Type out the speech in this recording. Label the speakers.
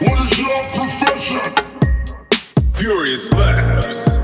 Speaker 1: What is your profession?
Speaker 2: Furious Labs.